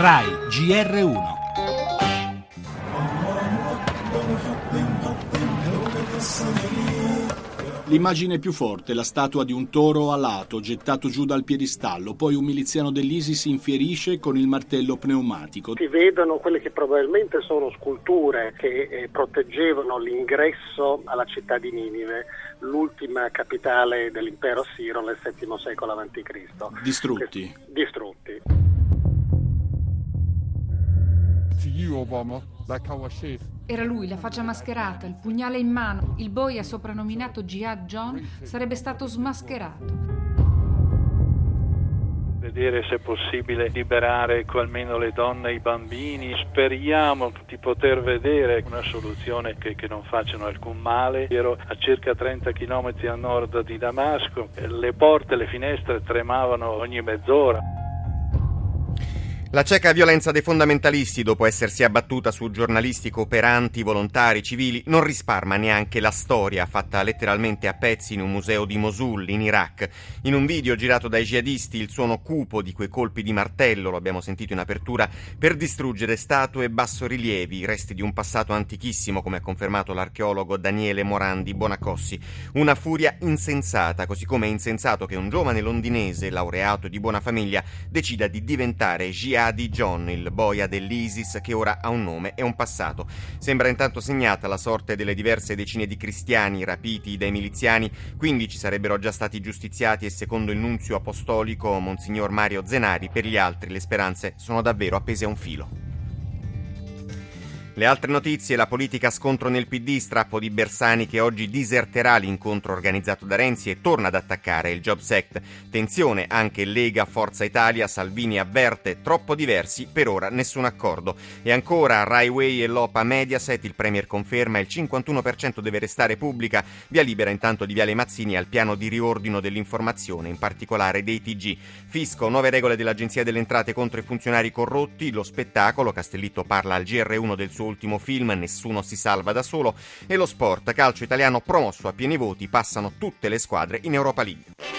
RAI GR1 L'immagine più forte, la statua di un toro alato gettato giù dal piedistallo, poi un miliziano dell'ISIS infierisce con il martello pneumatico. Si vedono quelle che probabilmente sono sculture che eh, proteggevano l'ingresso alla città di Ninive, l'ultima capitale dell'impero assiro nel VII secolo a.C. Distrutti. Che, distrutti. To you, Obama, like our chef. Era lui, la faccia mascherata, il pugnale in mano. Il boia soprannominato Jihad John sarebbe stato smascherato. Vedere se è possibile liberare almeno le donne e i bambini. Speriamo di poter vedere una soluzione che, che non facciano alcun male. Ero a circa 30 km a nord di Damasco, le porte e le finestre tremavano ogni mezz'ora. La cieca violenza dei fondamentalisti, dopo essersi abbattuta su giornalisti cooperanti, volontari, civili, non risparma neanche la storia, fatta letteralmente a pezzi in un museo di Mosul, in Iraq. In un video girato dai jihadisti, il suono cupo di quei colpi di martello, lo abbiamo sentito in apertura, per distruggere statue e bassorilievi, resti di un passato antichissimo, come ha confermato l'archeologo Daniele Morandi Bonacossi. Una furia insensata, così come è insensato che un giovane londinese, laureato di buona famiglia, decida di diventare jihadista Adi John, il boia dell'ISIS che ora ha un nome e un passato. Sembra intanto segnata la sorte delle diverse decine di cristiani rapiti dai miliziani, 15 sarebbero già stati giustiziati e secondo il nunzio apostolico Monsignor Mario Zenari per gli altri le speranze sono davvero appese a un filo. Le altre notizie, la politica scontro nel PD, strappo di Bersani che oggi diserterà l'incontro organizzato da Renzi e torna ad attaccare il Jobs Act. Tensione anche Lega, Forza Italia, Salvini avverte, troppo diversi, per ora nessun accordo. E ancora Rai Way e l'OPA Mediaset, il Premier conferma il 51% deve restare pubblica, via libera intanto di Viale Mazzini al piano di riordino dell'informazione, in particolare dei TG. Fisco, nuove regole dell'Agenzia delle Entrate contro i funzionari corrotti, lo spettacolo, Castellitto parla al GR1 del suo ultimo film Nessuno si salva da solo e lo sport calcio italiano promosso a pieni voti passano tutte le squadre in Europa League.